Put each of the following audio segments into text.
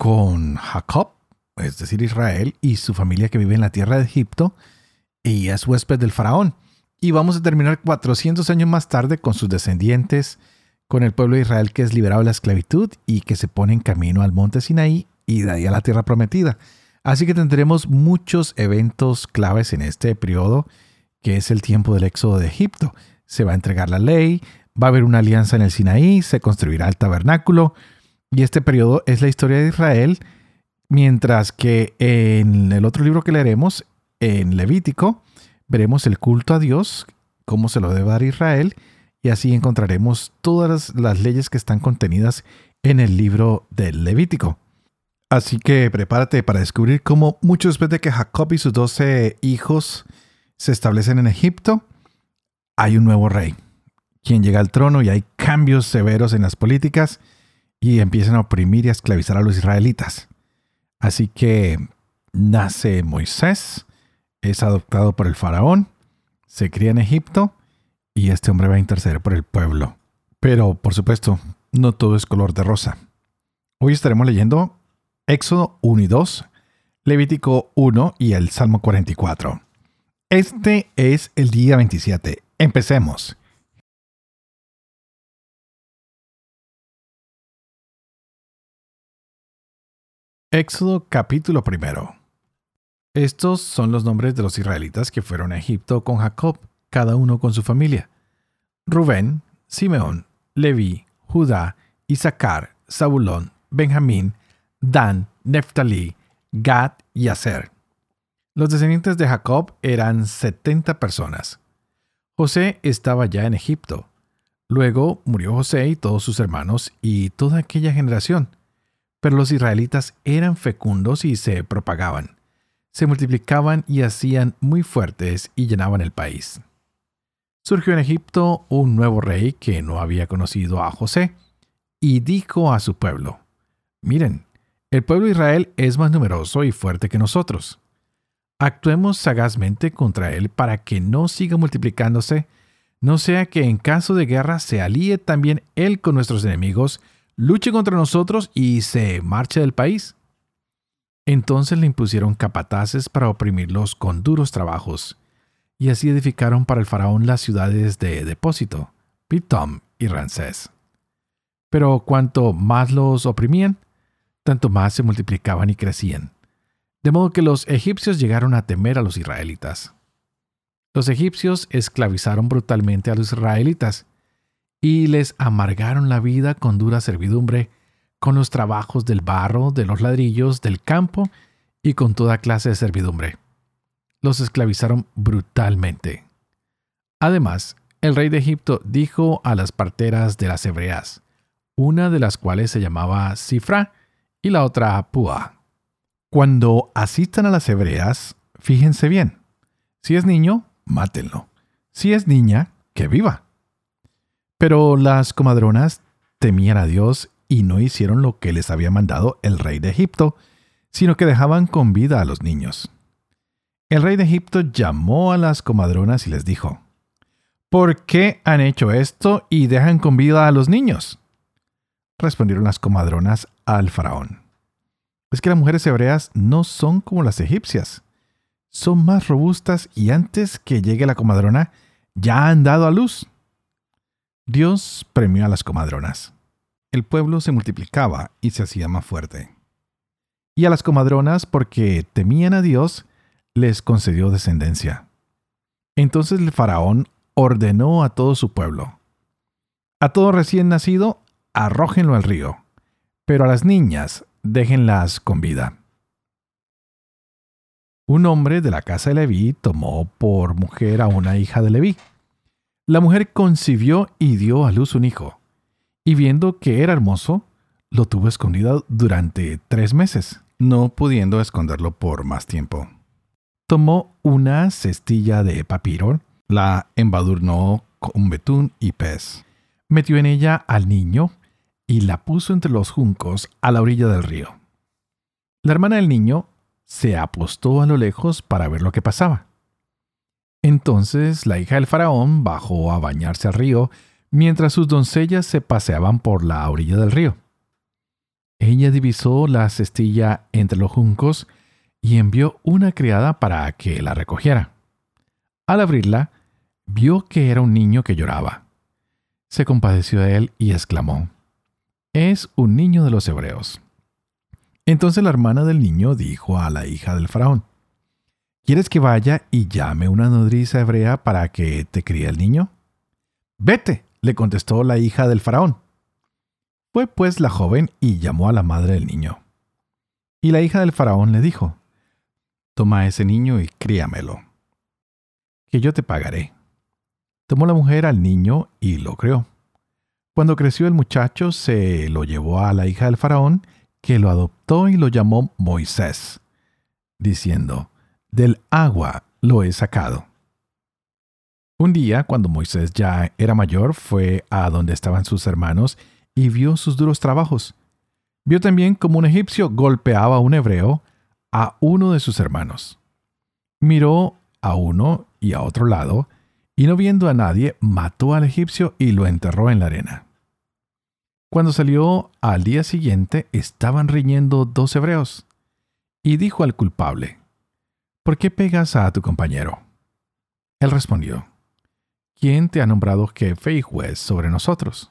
con Jacob, es decir, Israel, y su familia que vive en la tierra de Egipto, y es huésped del faraón. Y vamos a terminar 400 años más tarde con sus descendientes, con el pueblo de Israel que es liberado de la esclavitud y que se pone en camino al monte Sinaí y de ahí a la tierra prometida. Así que tendremos muchos eventos claves en este periodo, que es el tiempo del éxodo de Egipto. Se va a entregar la ley, va a haber una alianza en el Sinaí, se construirá el tabernáculo, y este periodo es la historia de Israel, mientras que en el otro libro que leeremos, en Levítico, veremos el culto a Dios, cómo se lo debe dar Israel, y así encontraremos todas las leyes que están contenidas en el libro del Levítico. Así que prepárate para descubrir cómo mucho después de que Jacob y sus doce hijos se establecen en Egipto, hay un nuevo rey, quien llega al trono y hay cambios severos en las políticas y empiezan a oprimir y a esclavizar a los israelitas. Así que nace Moisés, es adoptado por el faraón, se cría en Egipto y este hombre va a interceder por el pueblo. Pero, por supuesto, no todo es color de rosa. Hoy estaremos leyendo Éxodo 1 y 2, Levítico 1 y el Salmo 44. Este es el día 27. Empecemos. Éxodo capítulo primero. Estos son los nombres de los israelitas que fueron a Egipto con Jacob, cada uno con su familia. Rubén, Simeón, Leví, Judá, Isaacar, Zabulón, Benjamín, Dan, Neftalí, Gad y Aser. Los descendientes de Jacob eran setenta personas. José estaba ya en Egipto. Luego murió José y todos sus hermanos y toda aquella generación pero los israelitas eran fecundos y se propagaban. Se multiplicaban y hacían muy fuertes y llenaban el país. Surgió en Egipto un nuevo rey que no había conocido a José, y dijo a su pueblo, Miren, el pueblo de Israel es más numeroso y fuerte que nosotros. Actuemos sagazmente contra él para que no siga multiplicándose, no sea que en caso de guerra se alíe también él con nuestros enemigos luche contra nosotros y se marche del país. Entonces le impusieron capataces para oprimirlos con duros trabajos, y así edificaron para el faraón las ciudades de depósito, Pitom y Ramsés. Pero cuanto más los oprimían, tanto más se multiplicaban y crecían, de modo que los egipcios llegaron a temer a los israelitas. Los egipcios esclavizaron brutalmente a los israelitas, y les amargaron la vida con dura servidumbre, con los trabajos del barro, de los ladrillos, del campo y con toda clase de servidumbre. Los esclavizaron brutalmente. Además, el rey de Egipto dijo a las parteras de las hebreas, una de las cuales se llamaba Cifra y la otra Púa. Cuando asistan a las hebreas, fíjense bien. Si es niño, mátenlo. Si es niña, que viva. Pero las comadronas temían a Dios y no hicieron lo que les había mandado el rey de Egipto, sino que dejaban con vida a los niños. El rey de Egipto llamó a las comadronas y les dijo, ¿Por qué han hecho esto y dejan con vida a los niños? Respondieron las comadronas al faraón. Es que las mujeres hebreas no son como las egipcias. Son más robustas y antes que llegue la comadrona ya han dado a luz. Dios premió a las comadronas. El pueblo se multiplicaba y se hacía más fuerte. Y a las comadronas, porque temían a Dios, les concedió descendencia. Entonces el faraón ordenó a todo su pueblo. A todo recién nacido, arrójenlo al río, pero a las niñas déjenlas con vida. Un hombre de la casa de Leví tomó por mujer a una hija de Leví la mujer concibió y dio a luz un hijo, y viendo que era hermoso, lo tuvo escondido durante tres meses, no pudiendo esconderlo por más tiempo. Tomó una cestilla de papiro, la embadurnó con betún y pez, metió en ella al niño y la puso entre los juncos a la orilla del río. La hermana del niño se apostó a lo lejos para ver lo que pasaba. Entonces la hija del faraón bajó a bañarse al río mientras sus doncellas se paseaban por la orilla del río. Ella divisó la cestilla entre los juncos y envió una criada para que la recogiera. Al abrirla, vio que era un niño que lloraba. Se compadeció de él y exclamó, Es un niño de los hebreos. Entonces la hermana del niño dijo a la hija del faraón, ¿Quieres que vaya y llame una nodriza hebrea para que te críe el niño? Vete, le contestó la hija del faraón. Fue pues la joven y llamó a la madre del niño. Y la hija del faraón le dijo, Toma ese niño y críamelo, que yo te pagaré. Tomó la mujer al niño y lo crió. Cuando creció el muchacho, se lo llevó a la hija del faraón, que lo adoptó y lo llamó Moisés, diciendo, Del agua lo he sacado. Un día, cuando Moisés ya era mayor, fue a donde estaban sus hermanos y vio sus duros trabajos. Vio también como un egipcio golpeaba a un hebreo, a uno de sus hermanos. Miró a uno y a otro lado, y no viendo a nadie, mató al egipcio y lo enterró en la arena. Cuando salió al día siguiente, estaban riñendo dos hebreos, y dijo al culpable, ¿Por qué pegas a tu compañero? Él respondió, ¿Quién te ha nombrado jefe y juez sobre nosotros?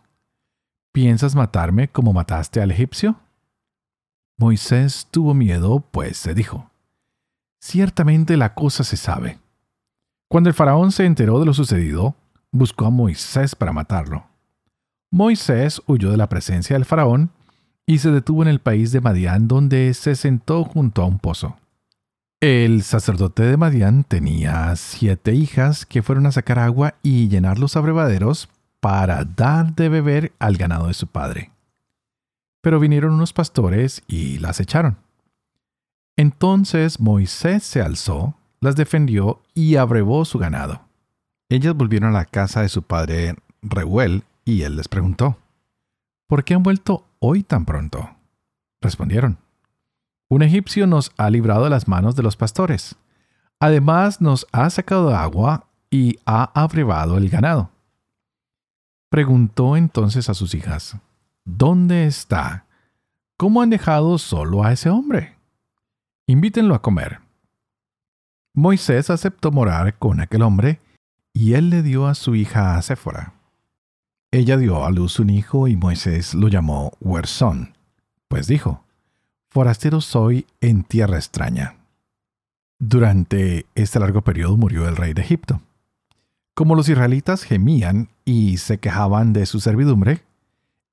¿Piensas matarme como mataste al egipcio? Moisés tuvo miedo, pues se dijo, Ciertamente la cosa se sabe. Cuando el faraón se enteró de lo sucedido, buscó a Moisés para matarlo. Moisés huyó de la presencia del faraón y se detuvo en el país de Madián, donde se sentó junto a un pozo. El sacerdote de Madián tenía siete hijas que fueron a sacar agua y llenar los abrevaderos para dar de beber al ganado de su padre. Pero vinieron unos pastores y las echaron. Entonces Moisés se alzó, las defendió y abrevó su ganado. Ellas volvieron a la casa de su padre Reuel y él les preguntó, ¿por qué han vuelto hoy tan pronto? Respondieron, un egipcio nos ha librado de las manos de los pastores. Además nos ha sacado agua y ha abrevado el ganado. Preguntó entonces a sus hijas, ¿Dónde está? ¿Cómo han dejado solo a ese hombre? Invítenlo a comer. Moisés aceptó morar con aquel hombre y él le dio a su hija a Séfora. Ella dio a luz un hijo y Moisés lo llamó Huerzón, pues dijo, forastero soy en tierra extraña. Durante este largo periodo murió el rey de Egipto. Como los israelitas gemían y se quejaban de su servidumbre,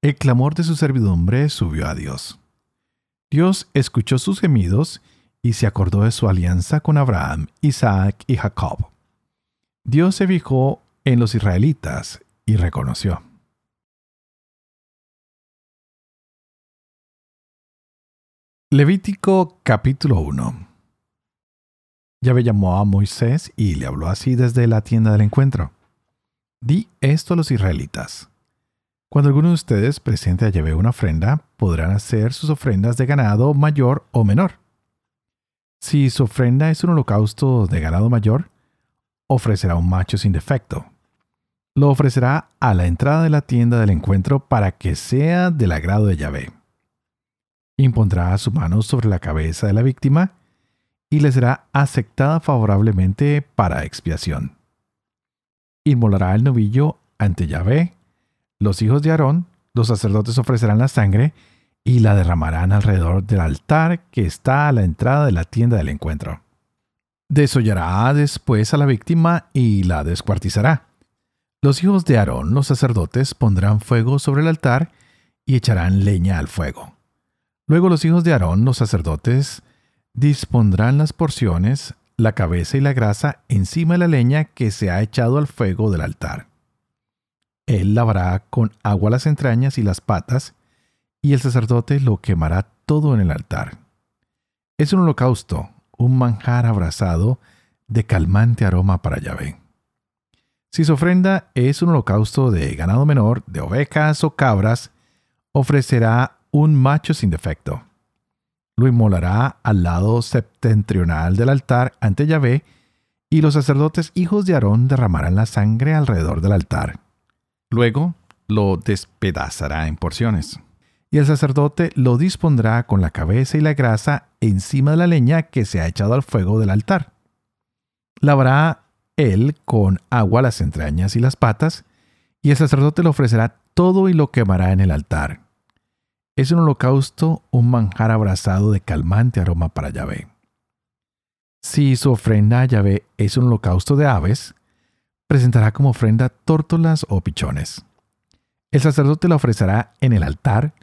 el clamor de su servidumbre subió a Dios. Dios escuchó sus gemidos y se acordó de su alianza con Abraham, Isaac y Jacob. Dios se fijó en los israelitas y reconoció. Levítico capítulo 1 Yahvé llamó a Moisés y le habló así desde la tienda del encuentro. Di esto a los israelitas. Cuando alguno de ustedes presente a Yahvé una ofrenda, podrán hacer sus ofrendas de ganado mayor o menor. Si su ofrenda es un holocausto de ganado mayor, ofrecerá un macho sin defecto. Lo ofrecerá a la entrada de la tienda del encuentro para que sea del agrado de Yahvé impondrá su mano sobre la cabeza de la víctima y le será aceptada favorablemente para expiación. Inmolará el novillo ante Yahvé. Los hijos de Aarón, los sacerdotes ofrecerán la sangre y la derramarán alrededor del altar que está a la entrada de la tienda del encuentro. Desollará después a la víctima y la descuartizará. Los hijos de Aarón, los sacerdotes, pondrán fuego sobre el altar y echarán leña al fuego. Luego los hijos de Aarón, los sacerdotes, dispondrán las porciones, la cabeza y la grasa encima de la leña que se ha echado al fuego del altar. Él lavará con agua las entrañas y las patas, y el sacerdote lo quemará todo en el altar. es un holocausto, un manjar abrazado de calmante aroma para Yahvé. Si su ofrenda es un holocausto de ganado menor, de ovejas o cabras, ofrecerá un macho sin defecto. Lo inmolará al lado septentrional del altar ante Yahvé, y los sacerdotes hijos de Aarón derramarán la sangre alrededor del altar. Luego lo despedazará en porciones. Y el sacerdote lo dispondrá con la cabeza y la grasa encima de la leña que se ha echado al fuego del altar. Lavará él con agua las entrañas y las patas, y el sacerdote le ofrecerá todo y lo quemará en el altar. Es un holocausto, un manjar abrazado de calmante aroma para Yahvé. Si su ofrenda a Yahvé es un holocausto de aves, presentará como ofrenda tórtolas o pichones. El sacerdote la ofrecerá en el altar,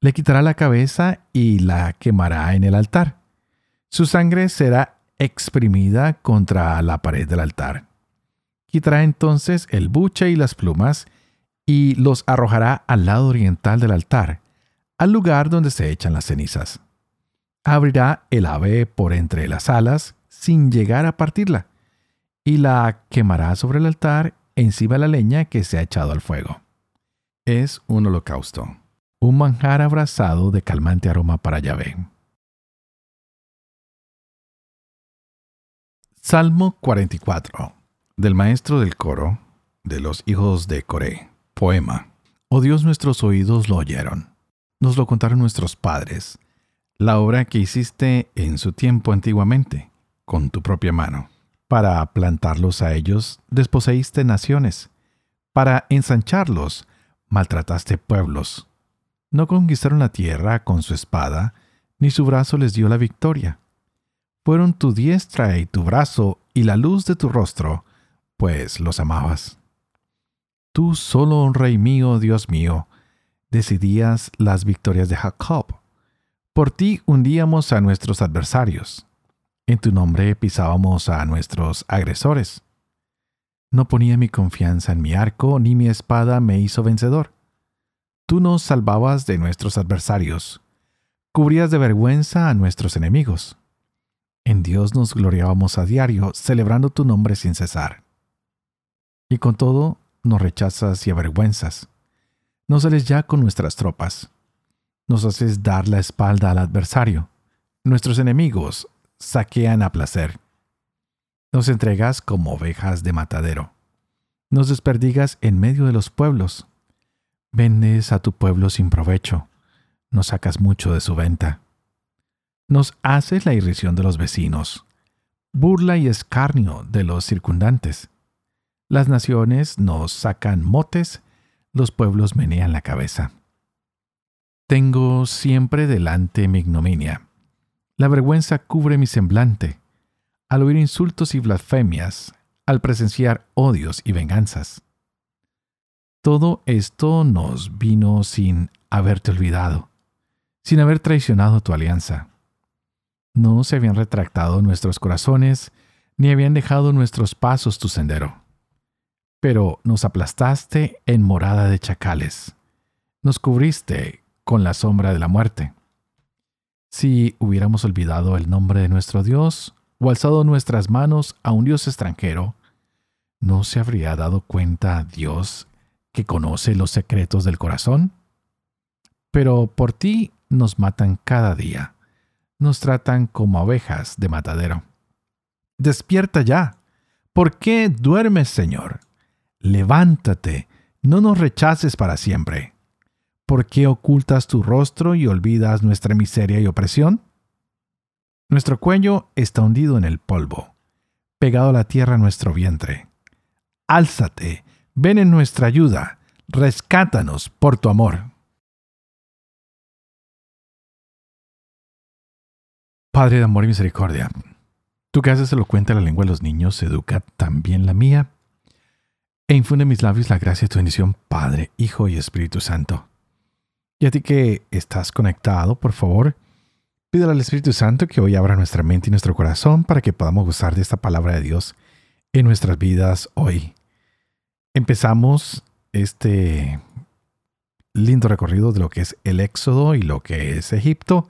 le quitará la cabeza y la quemará en el altar. Su sangre será exprimida contra la pared del altar. Quitará entonces el buche y las plumas y los arrojará al lado oriental del altar, al lugar donde se echan las cenizas. Abrirá el ave por entre las alas sin llegar a partirla, y la quemará sobre el altar encima de la leña que se ha echado al fuego. Es un holocausto, un manjar abrazado de calmante aroma para Yahvé. Salmo 44 del maestro del coro de los hijos de Coré. Poema. Oh Dios, nuestros oídos lo oyeron. Nos lo contaron nuestros padres. La obra que hiciste en su tiempo antiguamente, con tu propia mano. Para plantarlos a ellos, desposeíste naciones. Para ensancharlos, maltrataste pueblos. No conquistaron la tierra con su espada, ni su brazo les dio la victoria fueron tu diestra y tu brazo y la luz de tu rostro, pues los amabas. Tú solo, Rey mío, Dios mío, decidías las victorias de Jacob. Por ti hundíamos a nuestros adversarios. En tu nombre pisábamos a nuestros agresores. No ponía mi confianza en mi arco, ni mi espada me hizo vencedor. Tú nos salvabas de nuestros adversarios, cubrías de vergüenza a nuestros enemigos. En Dios nos gloriábamos a diario, celebrando tu nombre sin cesar. Y con todo nos rechazas y avergüenzas. No sales ya con nuestras tropas. Nos haces dar la espalda al adversario. Nuestros enemigos saquean a placer. Nos entregas como ovejas de matadero. Nos desperdigas en medio de los pueblos. Vendes a tu pueblo sin provecho. Nos sacas mucho de su venta nos hace la irrisión de los vecinos, burla y escarnio de los circundantes. Las naciones nos sacan motes, los pueblos menean la cabeza. Tengo siempre delante mi ignominia. La vergüenza cubre mi semblante. Al oír insultos y blasfemias, al presenciar odios y venganzas. Todo esto nos vino sin haberte olvidado, sin haber traicionado tu alianza no se habían retractado nuestros corazones, ni habían dejado nuestros pasos tu sendero. Pero nos aplastaste en morada de chacales, nos cubriste con la sombra de la muerte. Si hubiéramos olvidado el nombre de nuestro Dios o alzado nuestras manos a un Dios extranjero, ¿no se habría dado cuenta Dios que conoce los secretos del corazón? Pero por ti nos matan cada día nos tratan como ovejas de matadero. Despierta ya. ¿Por qué duermes, Señor? Levántate, no nos rechaces para siempre. ¿Por qué ocultas tu rostro y olvidas nuestra miseria y opresión? Nuestro cuello está hundido en el polvo, pegado a la tierra nuestro vientre. Álzate, ven en nuestra ayuda, rescátanos por tu amor. Padre de amor y misericordia, tú que haces elocuente la lengua de los niños, educa también la mía, e infunde mis labios la gracia de tu bendición, Padre, Hijo y Espíritu Santo. Y a ti que estás conectado, por favor, pídele al Espíritu Santo que hoy abra nuestra mente y nuestro corazón para que podamos gozar de esta palabra de Dios en nuestras vidas hoy. Empezamos este lindo recorrido de lo que es el Éxodo y lo que es Egipto.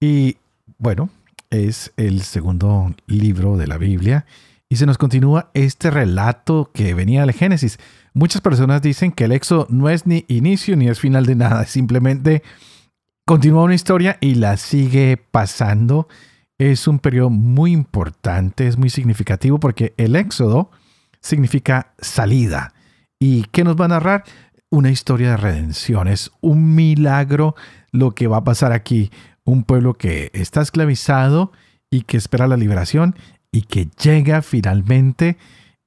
Y bueno, es el segundo libro de la Biblia y se nos continúa este relato que venía del Génesis. Muchas personas dicen que el Éxodo no es ni inicio ni es final de nada, simplemente continúa una historia y la sigue pasando. Es un periodo muy importante, es muy significativo porque el Éxodo significa salida. ¿Y qué nos va a narrar? Una historia de redención, es un milagro lo que va a pasar aquí. Un pueblo que está esclavizado y que espera la liberación y que llega finalmente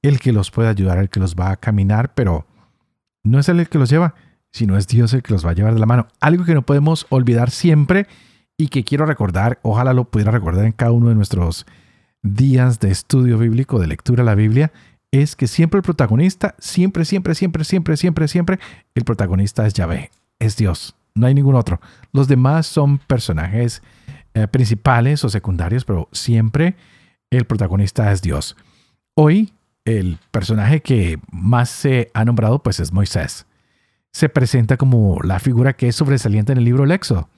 el que los puede ayudar, el que los va a caminar, pero no es él el que los lleva, sino es Dios el que los va a llevar de la mano. Algo que no podemos olvidar siempre y que quiero recordar, ojalá lo pudiera recordar en cada uno de nuestros días de estudio bíblico, de lectura de la Biblia, es que siempre el protagonista, siempre, siempre, siempre, siempre, siempre, siempre, el protagonista es Yahvé, es Dios, no hay ningún otro. Los demás son personajes eh, principales o secundarios, pero siempre el protagonista es Dios. Hoy, el personaje que más se ha nombrado pues es Moisés. Se presenta como la figura que es sobresaliente en el libro Lexo.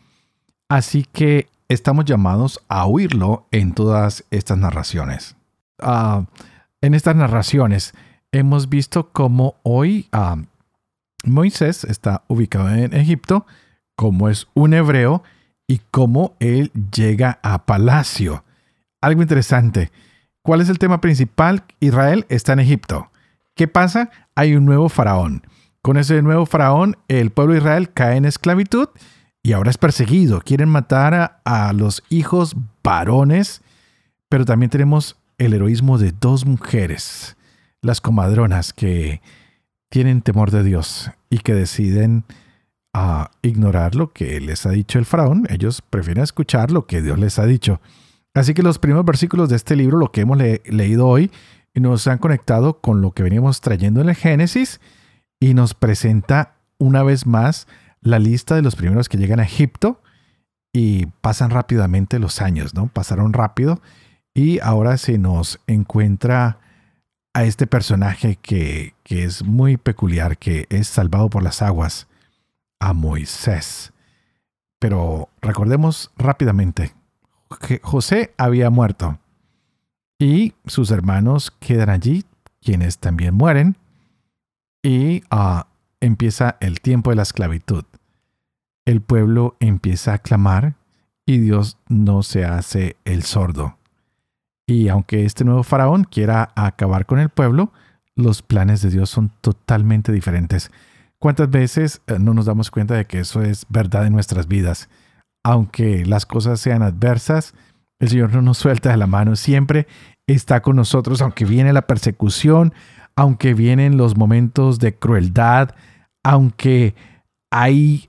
Así que estamos llamados a oírlo en todas estas narraciones. Ah, en estas narraciones hemos visto cómo hoy ah, Moisés está ubicado en Egipto, como es un hebreo y cómo él llega a palacio. Algo interesante. ¿Cuál es el tema principal? Israel está en Egipto. ¿Qué pasa? Hay un nuevo faraón. Con ese nuevo faraón, el pueblo de Israel cae en esclavitud y ahora es perseguido. Quieren matar a, los hijos varones, pero también tenemos el heroísmo de dos mujeres, las comadronas que tienen temor de Dios y que deciden ah, ignorar lo que les ha dicho el faraón. Ellos prefieren escuchar lo que Dios les ha dicho. Así que los primeros versículos de este libro, lo que hemos leído hoy, nos han conectado con lo que veníamos trayendo en el Génesis y nos presenta una vez más la lista de los primeros que llegan a Egipto y pasan rápidamente los años, ¿no? Pasaron rápido y ahora se nos encuentra a este personaje que, que es muy peculiar, que es salvado por las aguas, a Moisés. Pero recordemos rápidamente José había muerto y sus hermanos quedan allí, quienes también mueren, y ah, empieza el tiempo de la esclavitud. El pueblo empieza a clamar y Dios no se hace el sordo. Y aunque este nuevo faraón quiera acabar con el pueblo, los planes de Dios son totalmente diferentes. ¿Cuántas veces eh, no nos damos cuenta de que eso es verdad en nuestras vidas? Aunque las cosas sean adversas, el Señor no nos suelta de la mano, siempre está con nosotros, aunque viene la persecución, aunque vienen los momentos de crueldad, aunque hay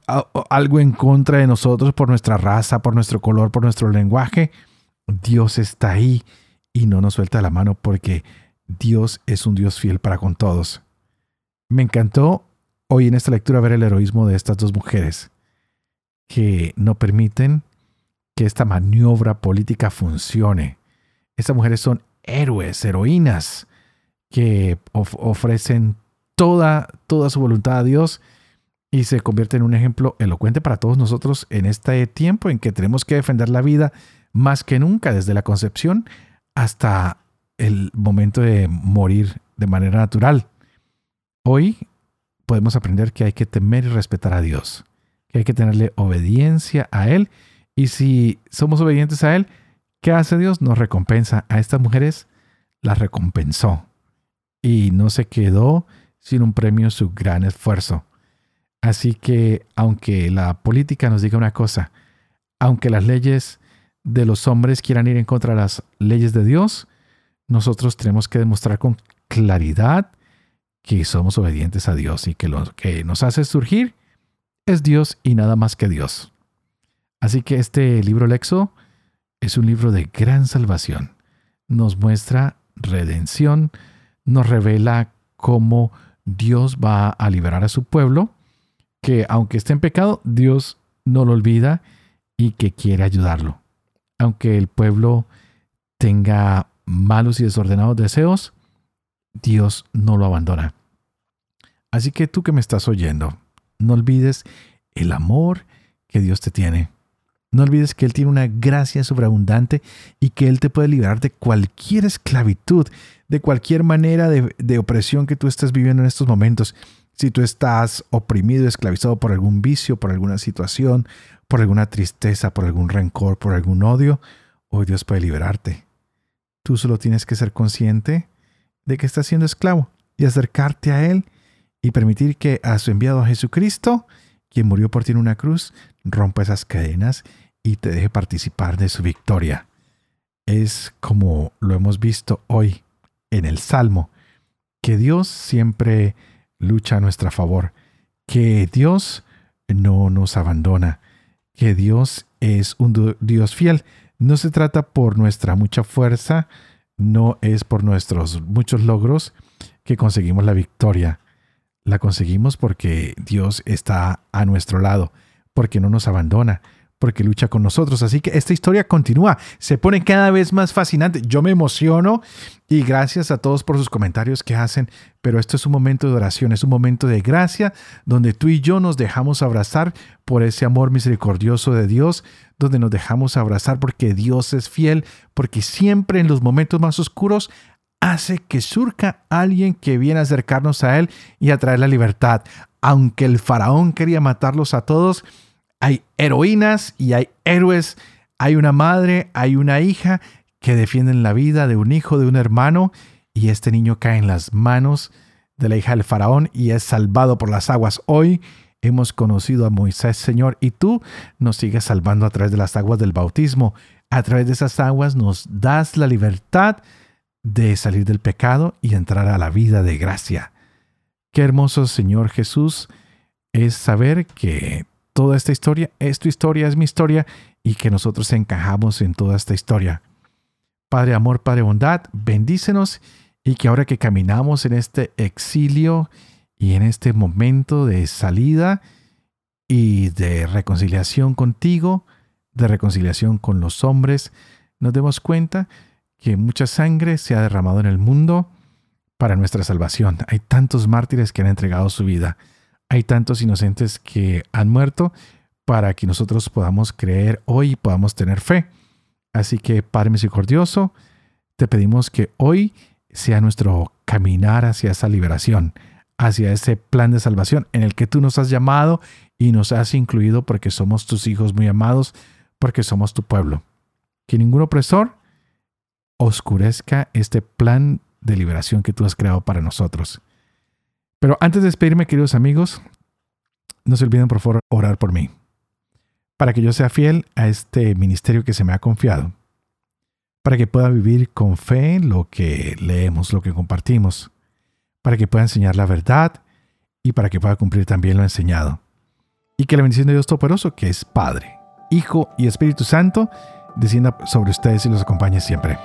algo en contra de nosotros por nuestra raza, por nuestro color, por nuestro lenguaje, Dios está ahí y no nos suelta la mano porque Dios es un Dios fiel para con todos. Me encantó hoy en esta lectura ver el heroísmo de estas dos mujeres que no permiten que esta maniobra política funcione. Estas mujeres son héroes, heroínas, que ofrecen toda, toda su voluntad a Dios y se convierten en un ejemplo elocuente para todos nosotros en este tiempo en que tenemos que defender la vida más que nunca, desde la concepción hasta el momento de morir de manera natural. Hoy podemos aprender que hay que temer y respetar a Dios que hay que tenerle obediencia a Él. Y si somos obedientes a Él, ¿qué hace Dios? Nos recompensa. A estas mujeres las recompensó. Y no se quedó sin un premio su gran esfuerzo. Así que aunque la política nos diga una cosa, aunque las leyes de los hombres quieran ir en contra de las leyes de Dios, nosotros tenemos que demostrar con claridad que somos obedientes a Dios y que lo que nos hace surgir es Dios y nada más que Dios. Así que este libro Lexo es un libro de gran salvación. Nos muestra redención, nos revela cómo Dios va a liberar a su pueblo, que aunque esté en pecado, Dios no lo olvida y que quiere ayudarlo. Aunque el pueblo tenga malos y desordenados deseos, Dios no lo abandona. Así que tú que me estás oyendo, no olvides el amor que Dios te tiene. No olvides que Él tiene una gracia sobreabundante y que Él te puede liberar de cualquier esclavitud, de cualquier manera de, de opresión que tú estés viviendo en estos momentos. Si tú estás oprimido, esclavizado por algún vicio, por alguna situación, por alguna tristeza, por algún rencor, por algún odio, hoy Dios puede liberarte. Tú solo tienes que ser consciente de que estás siendo esclavo y acercarte a Él y permitir que a su enviado Jesucristo, quien murió por ti en una cruz, rompa esas cadenas y te deje participar de su victoria. Es como lo hemos visto hoy en el Salmo, que Dios siempre lucha a nuestro favor, que Dios no nos abandona, que Dios es un Dios fiel. No se trata por nuestra mucha fuerza, no es por nuestros muchos logros que conseguimos la victoria. La conseguimos porque Dios está a nuestro lado, porque no nos abandona, porque lucha con nosotros. Así que esta historia continúa, se pone cada vez más fascinante. Yo me emociono y gracias a todos por sus comentarios que hacen, pero esto es un momento de oración, es un momento de gracia donde tú y yo nos dejamos abrazar por ese amor misericordioso de Dios, donde nos dejamos abrazar porque Dios es fiel, porque siempre en los momentos más oscuros hace que surca alguien que viene a acercarnos a Él y a traer la libertad. Aunque el faraón quería matarlos a todos, hay heroínas y hay héroes, hay una madre, hay una hija que defienden la vida de un hijo, de un hermano, y este niño cae en las manos de la hija del faraón y es salvado por las aguas. Hoy hemos conocido a Moisés, Señor, y tú nos sigues salvando a través de las aguas del bautismo. A través de esas aguas nos das la libertad de salir del pecado y entrar a la vida de gracia. Qué hermoso, Señor Jesús, es saber que toda esta historia es tu historia, es mi historia y que nosotros encajamos en toda esta historia. Padre amor, Padre bondad, bendícenos y que ahora que caminamos en este exilio y en este momento de salida y de reconciliación contigo, de reconciliación con los hombres, nos demos cuenta que mucha sangre se ha derramado en el mundo para nuestra salvación. Hay tantos mártires que han entregado su vida hay tantos inocentes que han muerto para que nosotros podamos creer hoy y podamos tener fe. Así que, Padre misericordioso, te pedimos que hoy sea nuestro caminar hacia esa liberación, hacia ese plan de salvación en el que tú nos has llamado y nos has incluido porque somos tus hijos muy amados, porque somos tu pueblo. Que ningún opresor oscurezca este plan de liberación que tú has creado para nosotros. Pero antes de despedirme, queridos amigos, no se olviden por favor orar por mí, para que yo sea fiel a este ministerio que se me ha confiado, para que pueda vivir con fe lo que leemos, lo que compartimos, para que pueda enseñar la verdad y para que pueda cumplir también lo enseñado. Y que la bendición de Dios Todopoderoso, que es Padre, Hijo y Espíritu Santo, descienda sobre ustedes y los acompañe siempre.